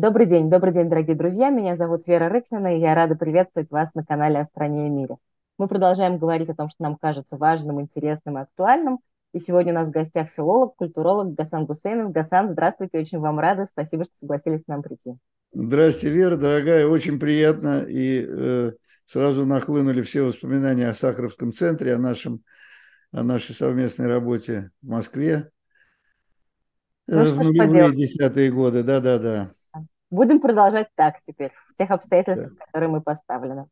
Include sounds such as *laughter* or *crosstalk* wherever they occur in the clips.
Добрый день, добрый день, дорогие друзья. Меня зовут Вера Рыклина, и я рада приветствовать вас на канале «О стране и мире». Мы продолжаем говорить о том, что нам кажется важным, интересным и актуальным. И сегодня у нас в гостях филолог, культуролог Гасан Гусейнов. Гасан, здравствуйте, очень вам рада. Спасибо, что согласились к нам прийти. Здравствуйте, Вера, дорогая, очень приятно. И э, сразу нахлынули все воспоминания о Сахаровском центре, о, нашем, о нашей совместной работе в Москве. Ну, э, в нулевые десятые годы, да-да-да. Будем продолжать так теперь, в тех обстоятельствах, да. которые мы поставлены.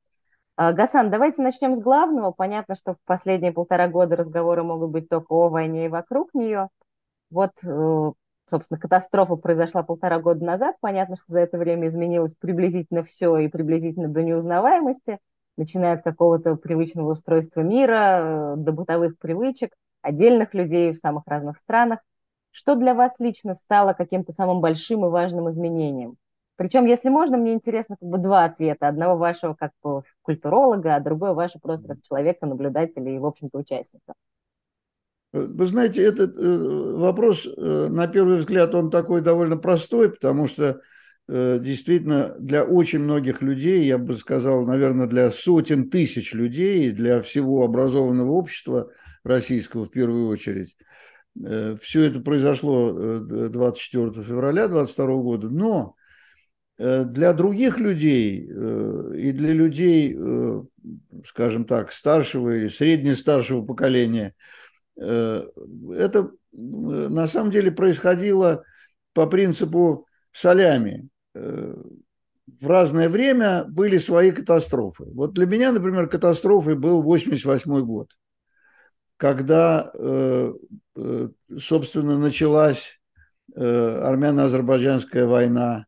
А, Гасан, давайте начнем с главного. Понятно, что в последние полтора года разговоры могут быть только о войне и вокруг нее. Вот, э, собственно, катастрофа произошла полтора года назад. Понятно, что за это время изменилось приблизительно все и приблизительно до неузнаваемости, начиная от какого-то привычного устройства мира, э, до бытовых привычек, отдельных людей в самых разных странах. Что для вас лично стало каким-то самым большим и важным изменением? Причем, если можно, мне интересно как бы два ответа. Одного вашего как бы культуролога, а другой вашего просто как человека, наблюдателя и, в общем-то, участника. Вы знаете, этот э, вопрос, э, на первый взгляд, он такой довольно простой, потому что э, действительно для очень многих людей, я бы сказал, наверное, для сотен тысяч людей, для всего образованного общества российского в первую очередь, все это произошло 24 февраля 2022 года, но для других людей э, и для людей, э, скажем так, старшего и средне-старшего поколения, это на самом деле происходило по принципу солями. В разное время были свои катастрофы. Вот для меня, например, катастрофой был 88 год, когда, собственно, началась армяно-азербайджанская война, Э,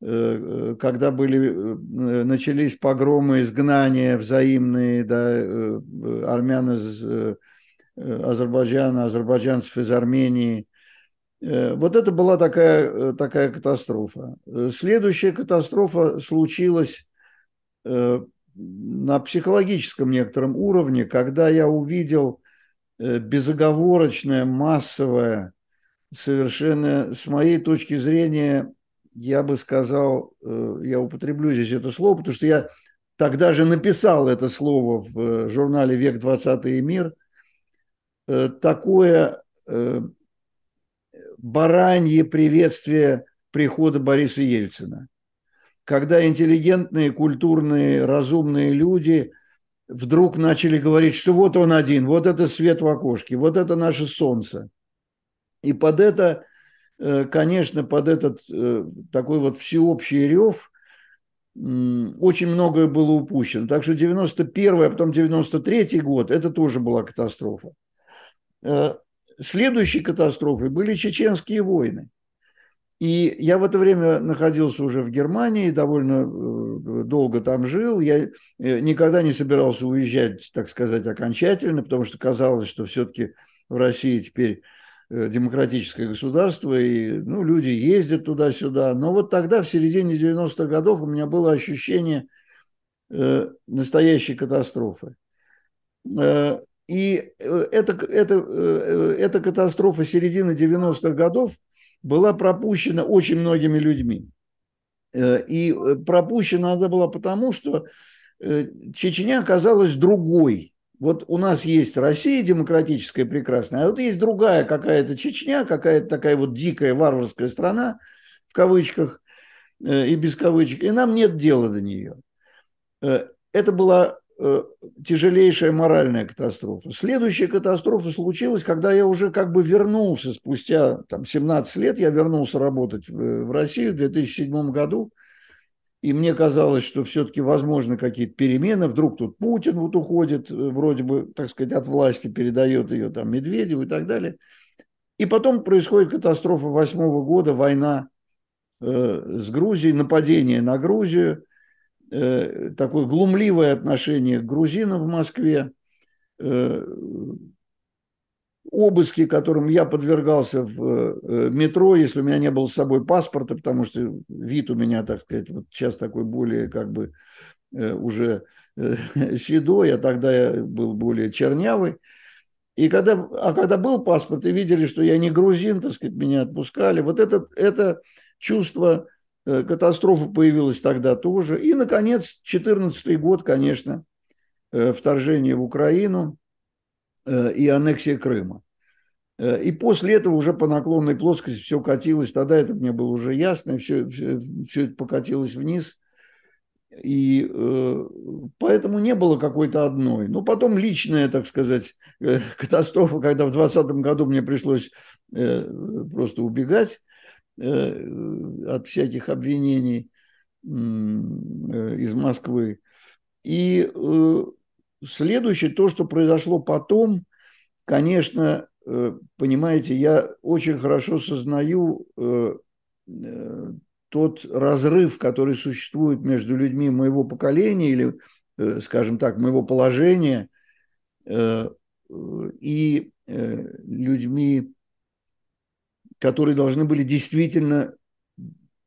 когда были, э, начались погромы, изгнания взаимные, да, э, армян из Азербайджана, азербайджанцев из Армении. Вот это была такая, такая катастрофа. Следующая катастрофа случилась на психологическом некотором уровне, когда я увидел безоговорочное, массовое, совершенно, с моей точки зрения, я бы сказал, э, я употреблю здесь это слово, потому что я тогда же написал это слово в э, журнале «Век 20 и мир», э, такое баранье приветствие прихода Бориса Ельцина, когда интеллигентные, культурные, разумные люди вдруг начали говорить, что вот он один, вот это свет в окошке, вот это наше солнце. И под это конечно, под этот э, такой вот всеобщий рев очень многое было упущено. Так что 91 а потом 93 год, это тоже была катастрофа. Э, следующей катастрофой были чеченские войны. И я в это время находился уже в Германии, довольно долго там жил. Я никогда не собирался уезжать, так сказать, окончательно, потому что казалось, что все-таки в России теперь Э, демократическое государство, и ну, люди ездят туда-сюда. Но вот тогда, в середине 90-х годов, у меня было ощущение э, настоящей катастрофы. Э, и э, эта, эта, э, эта катастрофа середины 90-х годов была пропущена очень многими людьми. И пропущена она была потому, что Чечня оказалась другой вот у нас есть Россия демократическая, прекрасная, а вот есть другая какая-то Чечня, какая-то такая вот дикая варварская страна, в кавычках э, и без кавычек, и нам нет дела до нее. Э, это была э, тяжелейшая моральная катастрофа. Следующая катастрофа случилась, когда я уже как бы вернулся спустя там, 17 лет, я вернулся работать в, Россию в 2007 году, и мне казалось, что все-таки возможны какие-то перемены. Вдруг тут Путин вот уходит, э, вроде бы, так сказать, от власти, передает ее там Медведеву и так далее. И потом происходит катастрофа восьмого года, война э, с Грузией, нападение на Грузию, э, такое глумливое отношение к грузинам в Москве, э, обыски, которым я подвергался в э, метро, если у меня не было с собой паспорта, потому что вид у меня, так сказать, вот сейчас такой более как бы э, уже э, *laughs* седой, а тогда я был более чернявый. И когда, а когда был паспорт и видели, что я не грузин, так сказать, меня отпускали, вот это, это чувство катастрофа появилась тогда тоже. И, наконец, 2014 год, конечно, вторжение в Украину и аннексия Крыма. И после этого уже по наклонной плоскости все катилось. Тогда это мне было уже ясно, все, все, все это покатилось вниз. И э, поэтому не было какой-то одной. Но потом личная, так сказать, э, *laughs* катастрофа, когда в 2020 году мне пришлось э, просто убегать э, от всяких обвинений э, из Москвы. И э, следующее, то, что произошло потом, конечно, э, понимаете, я очень хорошо сознаю э, э тот разрыв, который существует между людьми моего поколения или, скажем так, моего положения и людьми, которые должны были действительно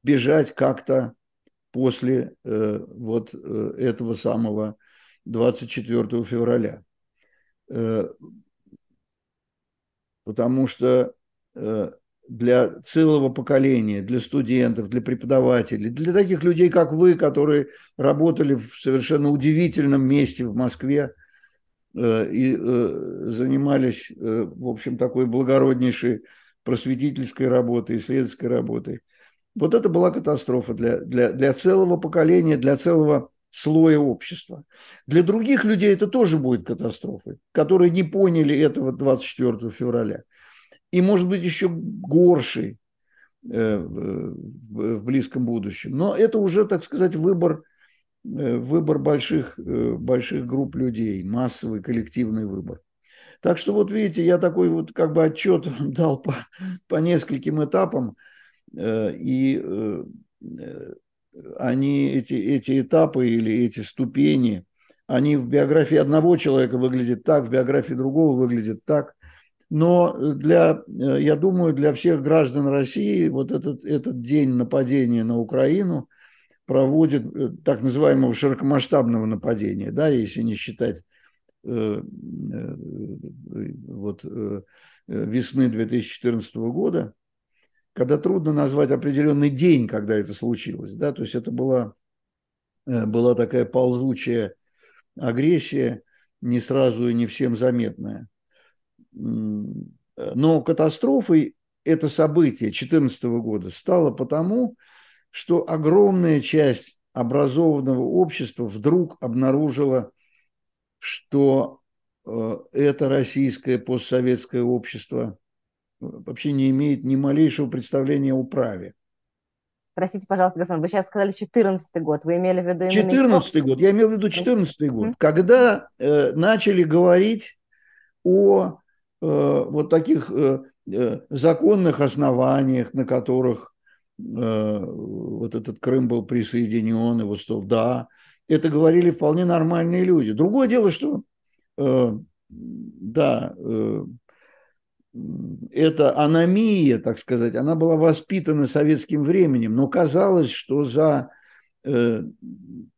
бежать как-то после вот этого самого 24 февраля. Потому что для целого поколения, для студентов, для преподавателей, для таких людей, как вы, которые работали в совершенно удивительном месте в Москве э, и э, занимались, э, в общем, такой благороднейшей просветительской работой, исследовательской работой. Вот это была катастрофа для, для, для целого поколения, для целого слоя общества. Для других людей это тоже будет катастрофой, которые не поняли этого 24 февраля и, может быть, еще горший э, в близком будущем. Но это уже, так сказать, выбор, э, выбор больших, э, больших групп людей, массовый коллективный выбор. Так что вот видите, я такой вот как бы отчет *laughs* дал по, по нескольким этапам, и они, эти, эти этапы или эти ступени, они в биографии одного человека выглядят так, в биографии другого выглядят так. Но для, э, я думаю, для всех граждан России вот этот, этот день нападения на Украину проводит э, так называемого широкомасштабного нападения, да, если не считать э, вот, весны 2014 года, когда трудно назвать определенный день, когда это случилось, да, то есть это была, была такая ползучая агрессия, не сразу и не всем заметная. Но катастрофой это событие 2014 года стало потому, что огромная часть образованного общества вдруг обнаружила, что э, это российское постсоветское общество э, вообще не имеет ни малейшего представления о праве. Простите, пожалуйста, Гасан, вы сейчас сказали 14 год, вы имели в виду... 14 год, я имел в виду 14 год, когда э, начали говорить о Э, вот таких э, э, законных основаниях, на которых вот этот Крым был присоединен, вот что, да, это говорили вполне нормальные люди. Другое дело, что, да, эта аномия, так сказать, она была воспитана советским временем, но казалось, что за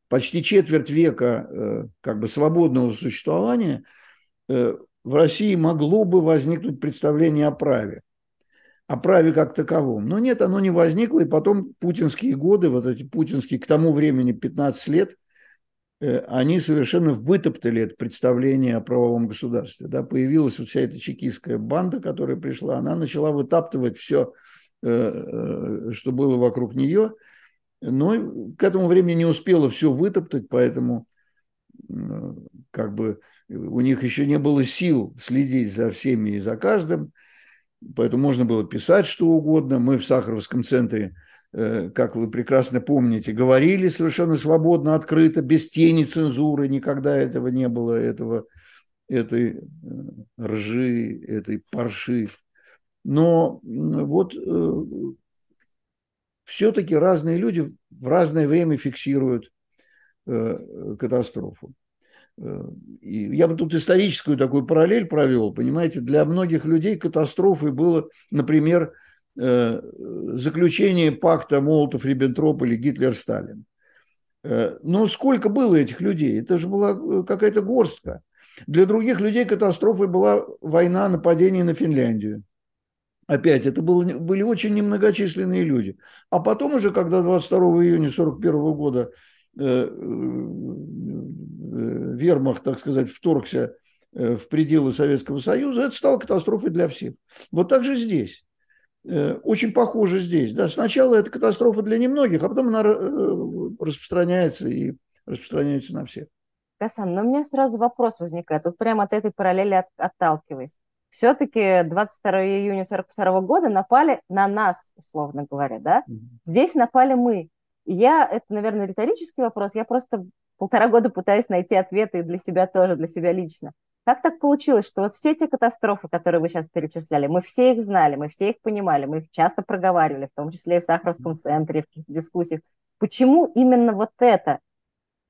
почти четверть века как бы свободного существования в России могло бы возникнуть представление о праве, о праве как таковом. Но нет, оно не возникло, и потом путинские годы, вот эти путинские, к тому времени 15 лет, э, они совершенно вытоптали это представление о правовом государстве. Да, появилась вот вся эта чекистская банда, которая пришла, она начала вытаптывать все, э, э, что было вокруг нее, но к этому времени не успела все вытоптать, поэтому как бы у них еще не было сил следить за всеми и за каждым, поэтому можно было писать что угодно. Мы в Сахаровском центре, э, как вы прекрасно помните, говорили совершенно свободно, открыто, без тени цензуры, никогда этого не было, этого, этой э, ржи, этой парши. Но вот э, все-таки разные люди в разное время фиксируют катастрофу. И я бы тут историческую такую параллель провел, понимаете, для многих людей катастрофой было, например, э, заключение пакта Молотов-Риббентроп или Гитлер-Сталин. Э, но сколько было этих людей? Это же была э, какая-то горстка. Для других людей катастрофой была война, нападение на Финляндию. Опять, это было, были очень немногочисленные люди. А потом уже, когда 22 июня 1941 года э, э, вермахт, так сказать, вторгся э, в пределы Советского Союза, это стало катастрофой для всех. Вот так же здесь. Очень похоже здесь. Да. Сначала это катастрофа для немногих, а потом она распространяется и распространяется на всех. Касан, но у меня сразу вопрос возникает. Вот прямо от этой параллели от, отталкиваясь все-таки 22 июня 42 года напали на нас, условно говоря, да? Здесь напали мы. я, это, наверное, риторический вопрос, я просто полтора года пытаюсь найти ответы для себя тоже, для себя лично. Как так получилось, что вот все эти катастрофы, которые вы сейчас перечисляли, мы все их знали, мы все их понимали, мы их часто проговаривали, в том числе и в Сахаровском центре, в дискуссиях. Почему именно вот это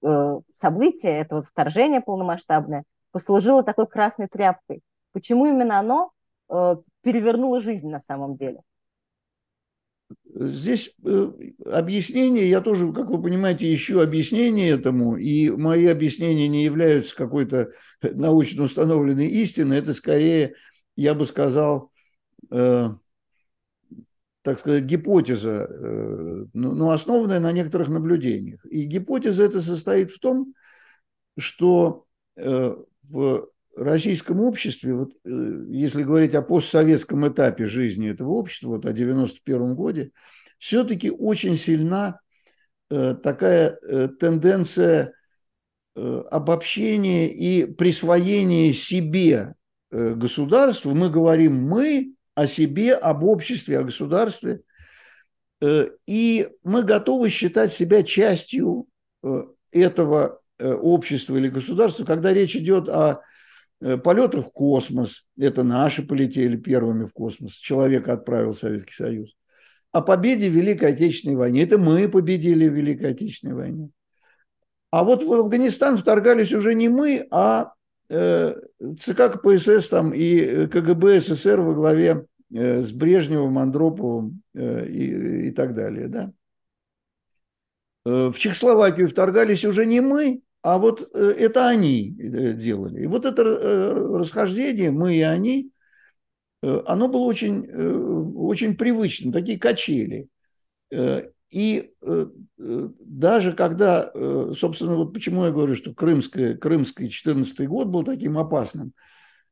э, событие, это вот вторжение полномасштабное, послужило такой красной тряпкой? Почему именно оно э, перевернуло жизнь на самом деле? Здесь э, объяснение, я тоже, как вы понимаете, ищу объяснение этому, и мои объяснения не являются какой-то научно установленной истиной, это скорее, я бы сказал, э, так сказать, гипотеза, э, но ну, основанная на некоторых наблюдениях. И гипотеза эта состоит в том, что э, в российском обществе, вот, э, если говорить о постсоветском этапе жизни этого общества, вот о 91 годе, все-таки очень сильна э, такая э, тенденция обобщения и присвоения себе государства. Мы говорим «мы» о себе, об обществе, о государстве, и мы готовы считать себя частью этого общества или государства, когда речь идет о полетах в космос. Это наши полетели первыми в космос. Человека отправил Советский Союз. О победе в Великой Отечественной войне. Это мы победили в Великой Отечественной войне. А вот в Афганистан вторгались уже не мы, а э, ЦК КПСС там и КГБ СССР во главе э, с Брежневым, Андроповым и, и так далее. Да? В Чехословакию вторгались уже не мы, а вот э, это они э, делали. И вот это э, расхождение, мы и они, оно было очень, очень привычным, такие качели. И даже когда, собственно, вот почему я говорю, что крымский, крымский 14 год был таким опасным,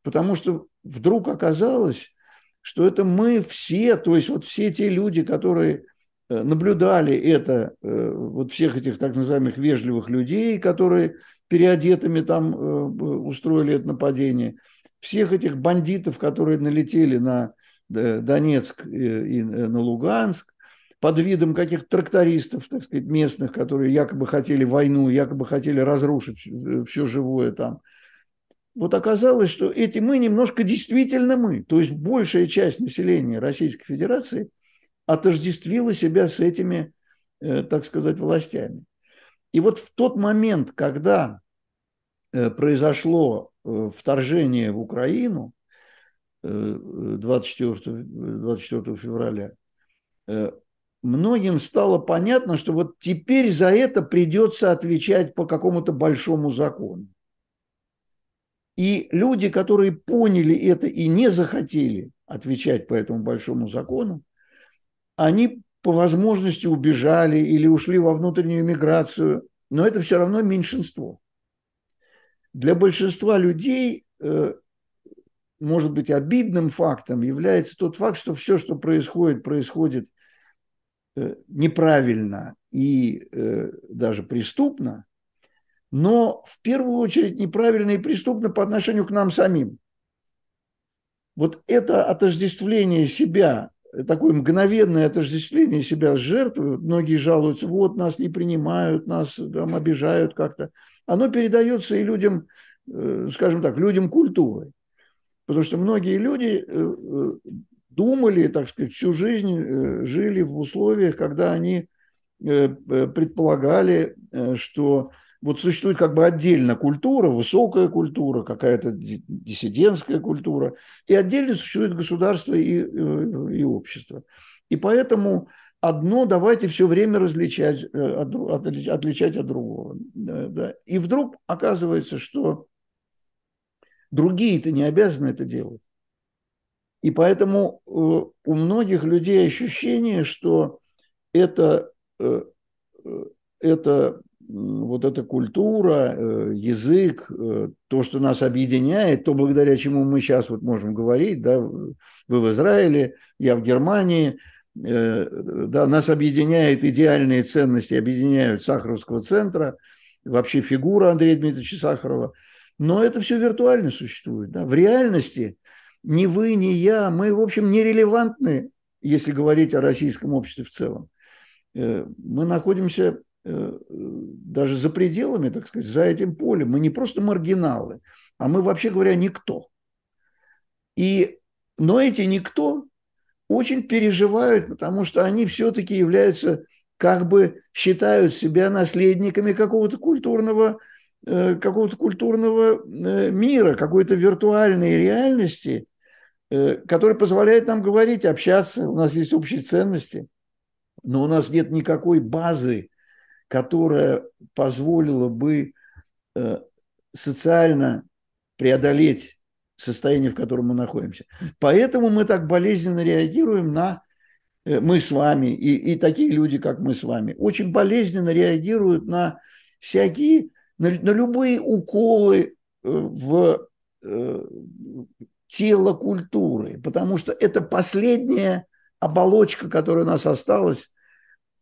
потому что вдруг оказалось, что это мы все, то есть вот все те люди, которые наблюдали это, э, вот всех этих так называемых вежливых людей, которые переодетыми там э, устроили это нападение, всех этих бандитов, которые налетели на Донецк и на Луганск, под видом каких-то трактористов, так сказать, местных, которые якобы хотели войну, якобы хотели разрушить все живое там. Вот оказалось, что эти мы немножко действительно мы, то есть большая часть населения Российской Федерации – отождествила себя с этими, э, так сказать, властями. И вот в тот момент, когда э, произошло э, вторжение в Украину 24, 24 февраля, многим стало понятно, что вот теперь за это придется отвечать по какому-то большому закону. И люди, которые поняли это и не захотели отвечать по этому большому закону, они по возможности убежали или ушли во внутреннюю миграцию, но это все равно меньшинство. Для большинства людей, э, может быть, обидным фактом является тот факт, что все, что происходит, происходит э, неправильно и э, даже преступно, но в первую очередь неправильно и преступно по отношению к нам самим. Вот это отождествление себя такое мгновенное отождествление себя с жертвой, многие жалуются, вот нас не принимают, нас там обижают как-то, оно передается и людям, э, скажем так, людям культуры. Потому что многие люди э, э, думали, так сказать, всю жизнь жили в условиях, когда они предполагали, что вот существует как бы отдельно культура, высокая культура, какая-то диссидентская культура, и отдельно существует государство и, э, и общество. И поэтому одно давайте все время различать, э, от, отличать от другого. Да. И вдруг оказывается, что другие-то не обязаны это делать. И поэтому у многих людей ощущение, что это, это вот эта культура, язык, то, что нас объединяет, то, благодаря чему мы сейчас вот можем говорить, да, вы в Израиле, я в Германии – Э, да, нас объединяет идеальные ценности, объединяют Сахаровского центра, вообще фигура Андрея Дмитриевича Сахарова. Но это все виртуально существует. Да. В реальности ни вы, ни я, мы, в общем, нерелевантны, если говорить о российском обществе в целом. Э, мы находимся э, даже за пределами, так сказать, за этим полем. Мы не просто маргиналы, а мы, вообще говоря, никто. И, но эти никто очень переживают, потому что они все-таки являются, как бы считают себя наследниками какого-то культурного, э, какого-то культурного э, мира, какой-то виртуальной реальности, э, который позволяет нам говорить, общаться, у нас есть общие ценности, но у нас нет никакой базы, которая позволила бы социально преодолеть состоянии, в котором мы находимся. Поэтому мы так болезненно реагируем на э, мы с вами и, и такие люди, как мы с вами, очень болезненно реагируют на всякие, на, на любые уколы э, в э, тело культуры, потому что это последняя оболочка, которая у нас осталась,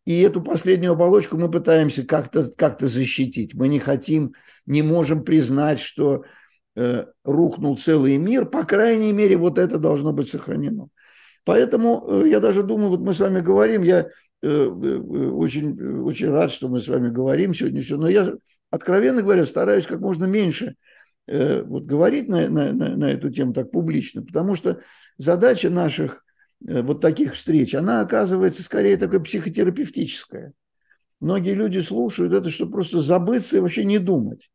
и эту последнюю оболочку мы пытаемся как-то как защитить. Мы не хотим, не можем признать, что Э, рухнул целый мир, по крайней мере, вот это должно быть сохранено. Поэтому э, я даже думаю, вот мы с вами говорим, я э, очень, очень рад, что мы с вами говорим сегодня все, но я, откровенно говоря, стараюсь как можно меньше вот говорить на, на, на, на эту тему так публично, потому что задача наших вот таких встреч, она оказывается скорее такой психотерапевтическая. Многие люди слушают это, чтобы просто забыться и вообще не думать.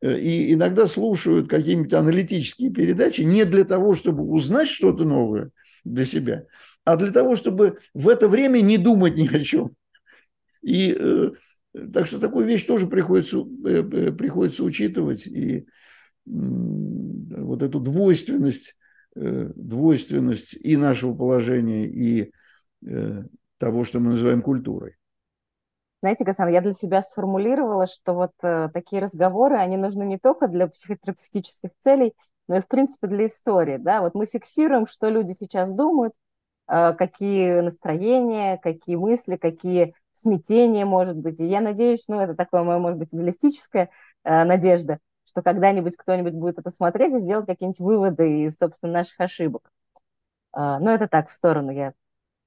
Э, и иногда слушают какие-нибудь аналитические передачи не для того, чтобы узнать что-то новое для себя, а для того, чтобы в это время не думать ни о чем. И э, так что такую вещь тоже приходится, э, э приходится учитывать. И э, вот эту двойственность, э, двойственность и нашего положения, и э, того, что мы называем культурой. Знаете, Гасан, я для себя сформулировала, что вот э, такие разговоры, они нужны не только для психотерапевтических целей, но и, в принципе, для истории. Да? Вот мы фиксируем, что люди сейчас думают, э, какие настроения, какие мысли, какие смятения, может быть. И я надеюсь, ну, это такое мое, может быть, идеалистическая э, надежда, что когда-нибудь кто-нибудь будет это смотреть и сделать какие-нибудь выводы из, собственно, наших ошибок. Э, но это так, в сторону. Я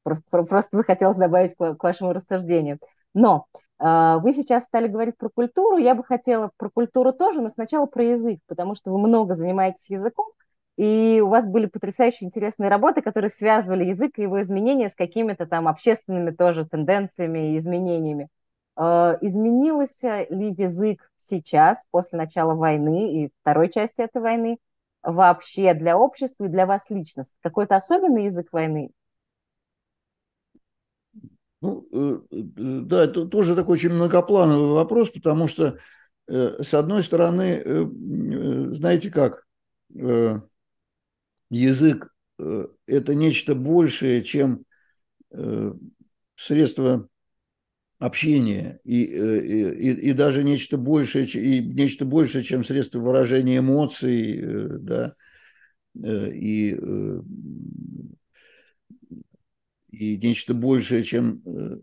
просто, просто захотелось добавить к, к вашему рассуждению. Но э, вы сейчас стали говорить про культуру, я бы хотела про культуру тоже, но сначала про язык, потому что вы много занимаетесь языком, и у вас были потрясающие интересные работы, которые связывали язык и его изменения с какими-то там общественными тоже тенденциями и изменениями. Э, изменился ли язык сейчас, после начала войны и второй части этой войны, вообще для общества и для вас лично? Какой-то особенный язык войны ну, э, э, да, это тоже такой очень многоплановый вопрос, потому что, с одной стороны, знаете как, язык – это нечто большее, чем средство общения, и, и, и даже нечто большее, и нечто большее, чем средство выражения эмоций, да, и и нечто большее, чем э,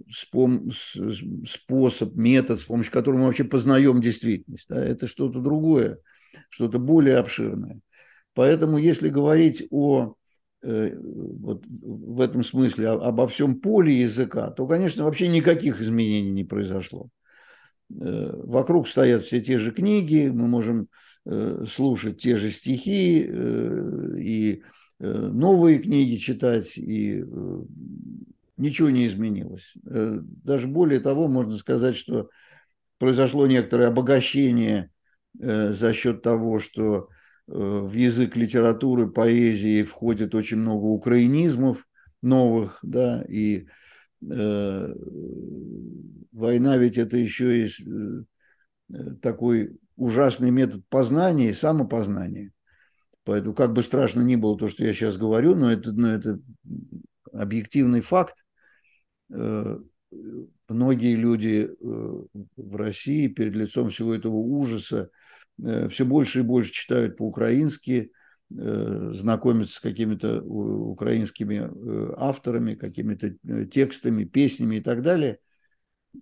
способ, метод, с помощью которого мы вообще познаем действительность. Да? Это что-то другое, что-то более обширное. Поэтому, если говорить о э, вот в этом смысле обо всем поле языка, то, конечно, вообще никаких изменений не произошло. Э, вокруг стоят все те же книги, мы можем слушать те же стихи и Э, новые книги читать, и э, ничего не изменилось. Э, даже более того, можно сказать, что произошло некоторое обогащение за счет того, что в язык литературы, поэзии входит очень много украинизмов новых, да, и э, война ведь это еще и такой ужасный метод познания и самопознания. Поэтому как бы страшно ни было то, что я сейчас говорю, но это, но это объективный факт. Э, многие люди э, в России перед лицом всего этого ужаса э, все больше и больше читают по-украински, знакомятся с какими-то украинскими авторами, какими-то текстами, песнями и так далее.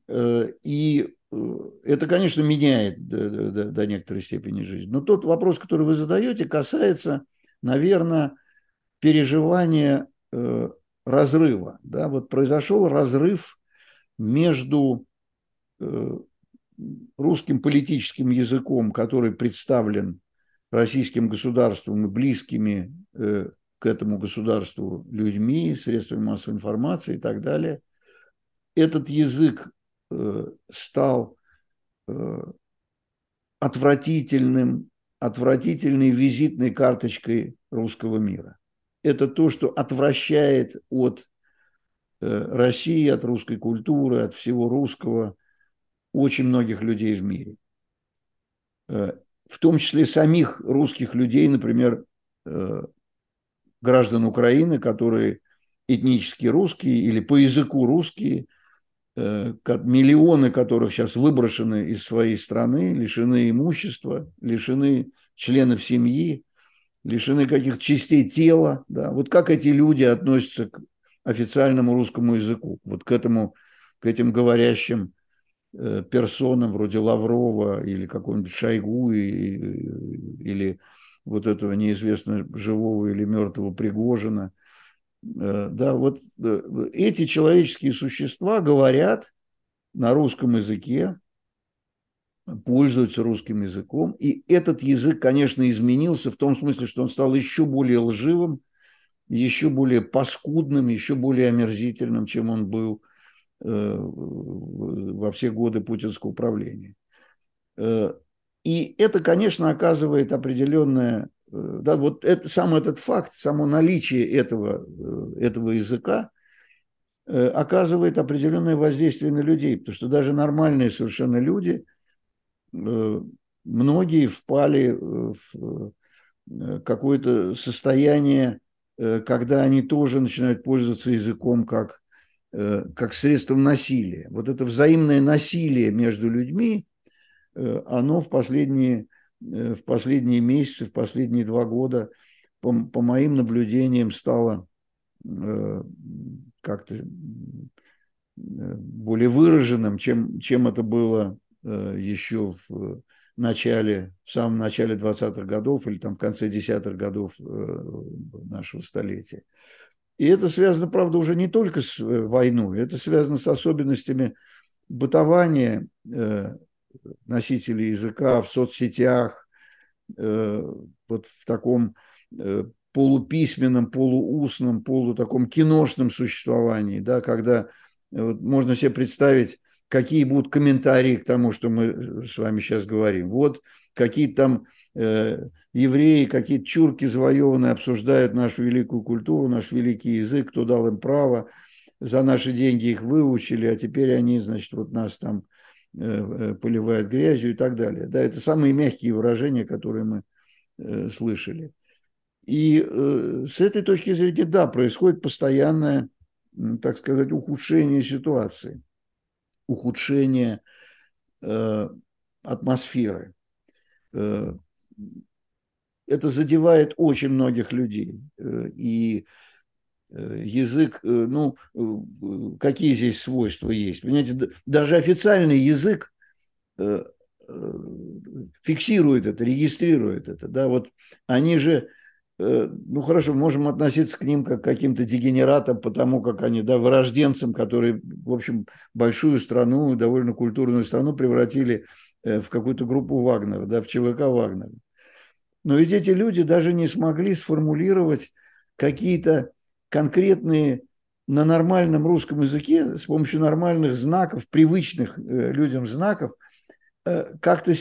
И это, конечно, меняет до, до, до некоторой степени жизнь. Но тот вопрос, который вы задаете, касается, наверное, переживания разрыва. Да? Вот произошел разрыв между э, русским политическим языком, который представлен российским государством и близкими э, к этому государству людьми, средствами массовой информации и так далее. Этот язык э, стал отвратительным, отвратительной визитной карточкой русского мира это то, что отвращает от э, России, от русской культуры, от всего русского очень многих людей в мире. Э, в том числе самих русских людей, например, э, граждан Украины, которые этнически русские или по языку русские, миллионы которых сейчас выброшены из своей страны, лишены имущества, лишены членов семьи, лишены каких частей тела. Да? Вот как эти люди относятся к официальному русскому языку, вот к этому, к этим говорящим э, персонам вроде Лаврова или какого-нибудь Шойгу или вот этого неизвестно живого или мертвого Пригожина. Э, да, вот э, эти человеческие существа говорят на русском языке, пользуются русским языком. И этот язык, конечно, изменился в том смысле, что он стал еще более лживым, еще более паскудным, еще более омерзительным, чем он был э, во все годы путинского управления. Э, и это, конечно, оказывает определенное, э, да, вот это, сам этот факт, само наличие этого, этого языка оказывает определенное воздействие на людей, потому что даже нормальные совершенно люди – Э, многие впали в э, какое-то состояние, э, когда они тоже начинают пользоваться языком как, как средством насилия. Вот это взаимное насилие между людьми, оно в последние, в последние месяцы, в последние два года, по, по моим наблюдениям, стало как-то более выраженным, чем, чем это было Э, еще в начале, в самом начале 20-х годов или там в конце 10-х годов э, нашего столетия. И это связано, правда, уже не только с э, войной, это связано с особенностями бытования носителей языка в соцсетях, вот в таком полуписьменном, полуустном, полу таком киношном существовании, да, когда вот можно себе представить, какие будут комментарии к тому, что мы с вами сейчас говорим. Вот какие там э, евреи, какие чурки завоеванные обсуждают нашу великую культуру, наш великий язык, кто дал им право, за наши деньги их выучили, а теперь они, значит, вот нас там э, э поливают грязью и так далее. Да, это самые мягкие выражения, которые мы э, слышали. И э, с этой точки зрения, да, происходит постоянное так сказать, ухудшение ситуации, ухудшение э, атмосферы. Э, это задевает очень многих людей. Э, и э, язык, ну, какие здесь свойства есть? Понимаете, даже официальный язык фиксирует это, регистрирует это. Да? Вот они же ну хорошо, можем относиться к ним как к каким-то дегенератам, потому как они, да, вырожденцам, которые, в общем, большую страну, довольно культурную страну превратили в какую-то группу Вагнера, да, в ЧВК Вагнера. Но ведь эти люди даже не смогли сформулировать какие-то конкретные на нормальном русском языке с помощью нормальных знаков, привычных э, людям знаков, как-то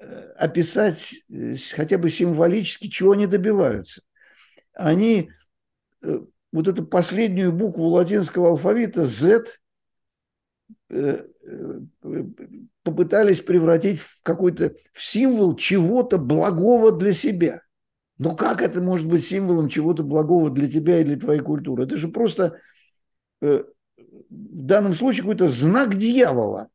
Э, описать э, хотя бы символически, чего они добиваются. Они э, вот эту последнюю букву латинского алфавита Z попытались превратить в какой-то в символ чего-то благого для себя. Но как это может быть символом чего-то благого для тебя и для твоей культуры? Это же просто э, в данном случае какой-то знак дьявола.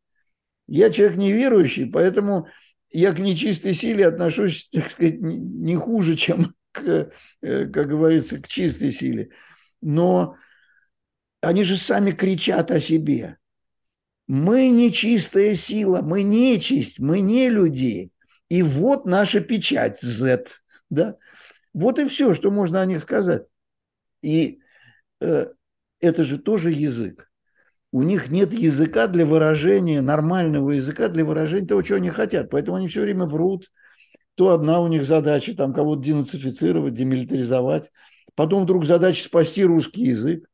Я человек неверующий, поэтому я к нечистой силе отношусь, *laughs* так сказать, не хуже, чем, к, э, как говорится, к чистой силе. Но они же сами кричат о себе. Мы не чистая сила, мы нечисть, мы не люди. И вот наша печать Z. Да? Вот и все, что можно о них сказать. И э, это же тоже язык. У них нет языка для выражения, нормального языка для выражения того, чего они хотят. Поэтому они все время врут. То одна у них задача, там кого-то денацифицировать, демилитаризовать. Потом вдруг задача спасти русский язык.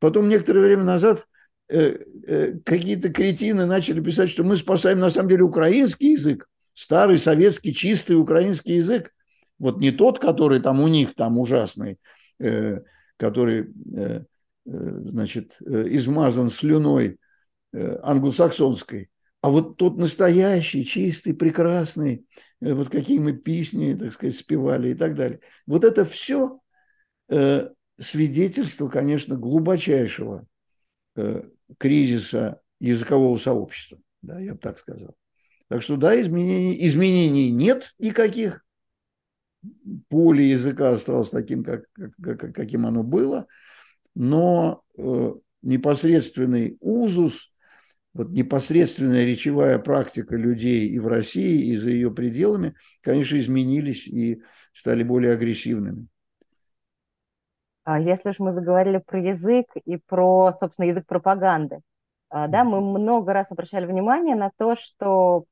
Потом некоторое время назад какие-то кретины начали писать, что мы спасаем на самом деле украинский язык, старый советский чистый украинский язык. Вот не тот, который там у них там ужасный, э, который э, Э, значит, э, измазан слюной э, англосаксонской, а вот тот настоящий, чистый, прекрасный, вот какие мы песни, так сказать, спевали и так далее. Вот это все свидетельство, конечно, глубочайшего кризиса языкового сообщества, да, я бы так сказал. Так что да, изменений, изменений нет никаких. Поле языка осталось таким, как, как, каким оно было – но э, непосредственный узус, вот непосредственная речевая практика людей и в России, и за ее пределами, конечно, изменились и стали более агрессивными. А если уж мы заговорили про язык и про, собственно, язык пропаганды, а, да, мы много раз обращали внимание на то, что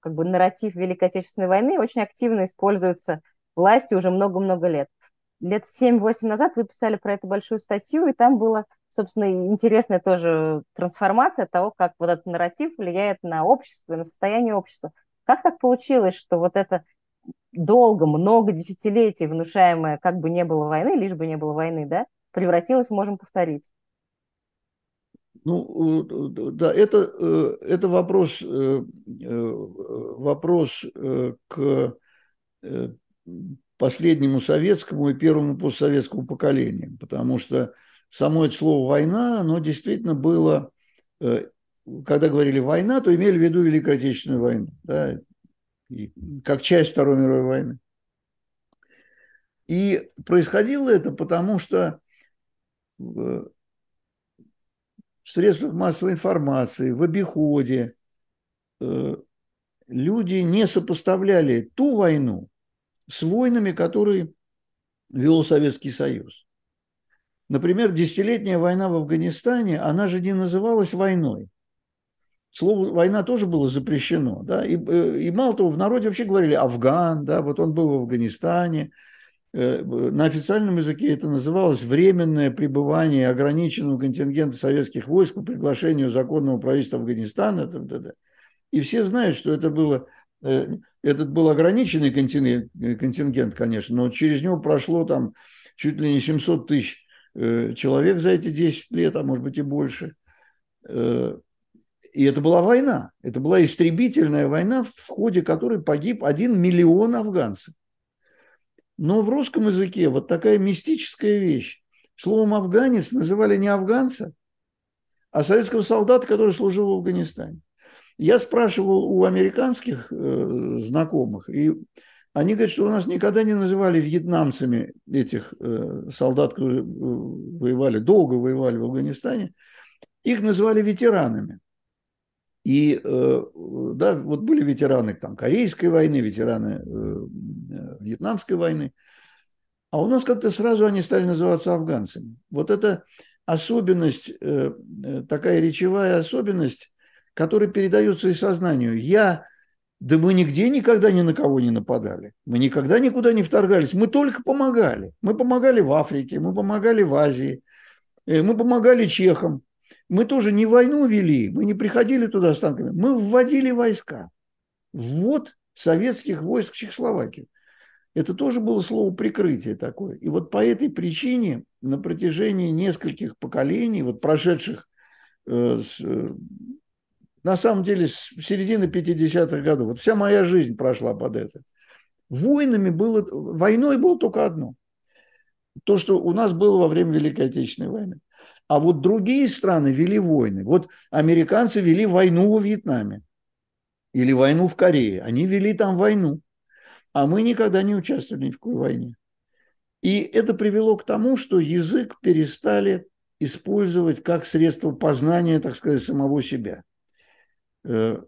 как бы нарратив Великой Отечественной войны очень активно используется властью уже много-много лет лет 7-8 назад вы писали про эту большую статью, и там была, собственно, интересная тоже трансформация того, как вот этот нарратив влияет на общество, на состояние общества. Как так получилось, что вот это долго, много десятилетий внушаемое, как бы не было войны, лишь бы не было войны, да, превратилось, можем повторить? Ну, э, да, это, э, это вопрос, э, вопрос к последнему советскому и первому постсоветскому поколению, потому что само это слово «война», оно действительно было, э, когда говорили «война», то имели в виду Великую Отечественную войну, да, как часть Второй мировой войны. И происходило это потому, что в средствах массовой информации, в обиходе э, люди не сопоставляли ту войну, с войнами, которые вел Советский Союз. Например, десятилетняя война в Афганистане, она же не называлась войной. Слово «война» тоже было запрещено. Да? И, э, и мало того, в народе вообще говорили «Афган», да, вот он был в Афганистане. Э, на официальном языке это называлось временное пребывание ограниченного контингента советских войск по приглашению законного правительства Афганистана. И все знают, что это было Э, этот был ограниченный контингент, контингент, конечно, но через него прошло там чуть ли не 700 тысяч человек за эти 10 лет, а может быть и больше. И это была война. Это была истребительная война, в ходе которой погиб 1 миллион афганцев. Но в русском языке вот такая мистическая вещь. Словом «афганец» называли не афганца, а советского солдата, который служил в Афганистане. Я спрашивал у американских э, знакомых, и они говорят, что у нас никогда не называли вьетнамцами этих э, солдат, которые э, воевали, долго воевали в Афганистане, их называли ветеранами. И э, да, вот были ветераны там, Корейской войны, ветераны э, э, Вьетнамской войны. А у нас как-то сразу они стали называться афганцами. Вот это особенность, такая речевая особенность, который передается и сознанию. Я, да мы нигде никогда ни на кого не нападали. Мы никогда никуда не вторгались. Мы только помогали. Мы помогали в Африке, мы помогали в Азии, мы помогали чехам. Мы тоже не войну вели, мы не приходили туда с танками, мы вводили войска. Вот советских войск в Чехословакию. Это тоже было слово прикрытие такое. И вот по этой причине на протяжении нескольких поколений, вот прошедших э, с, э, на самом деле с середины 50-х годов. Вот вся моя жизнь прошла под это. Войнами было, войной было только одно. То, что у нас было во время Великой Отечественной войны. А вот другие страны вели войны. Вот американцы вели войну во Вьетнаме или войну в Корее. Они вели там войну. А мы никогда не участвовали ни в какой войне. И это привело к тому, что язык перестали использовать как средство познания, так сказать, самого себя. Э,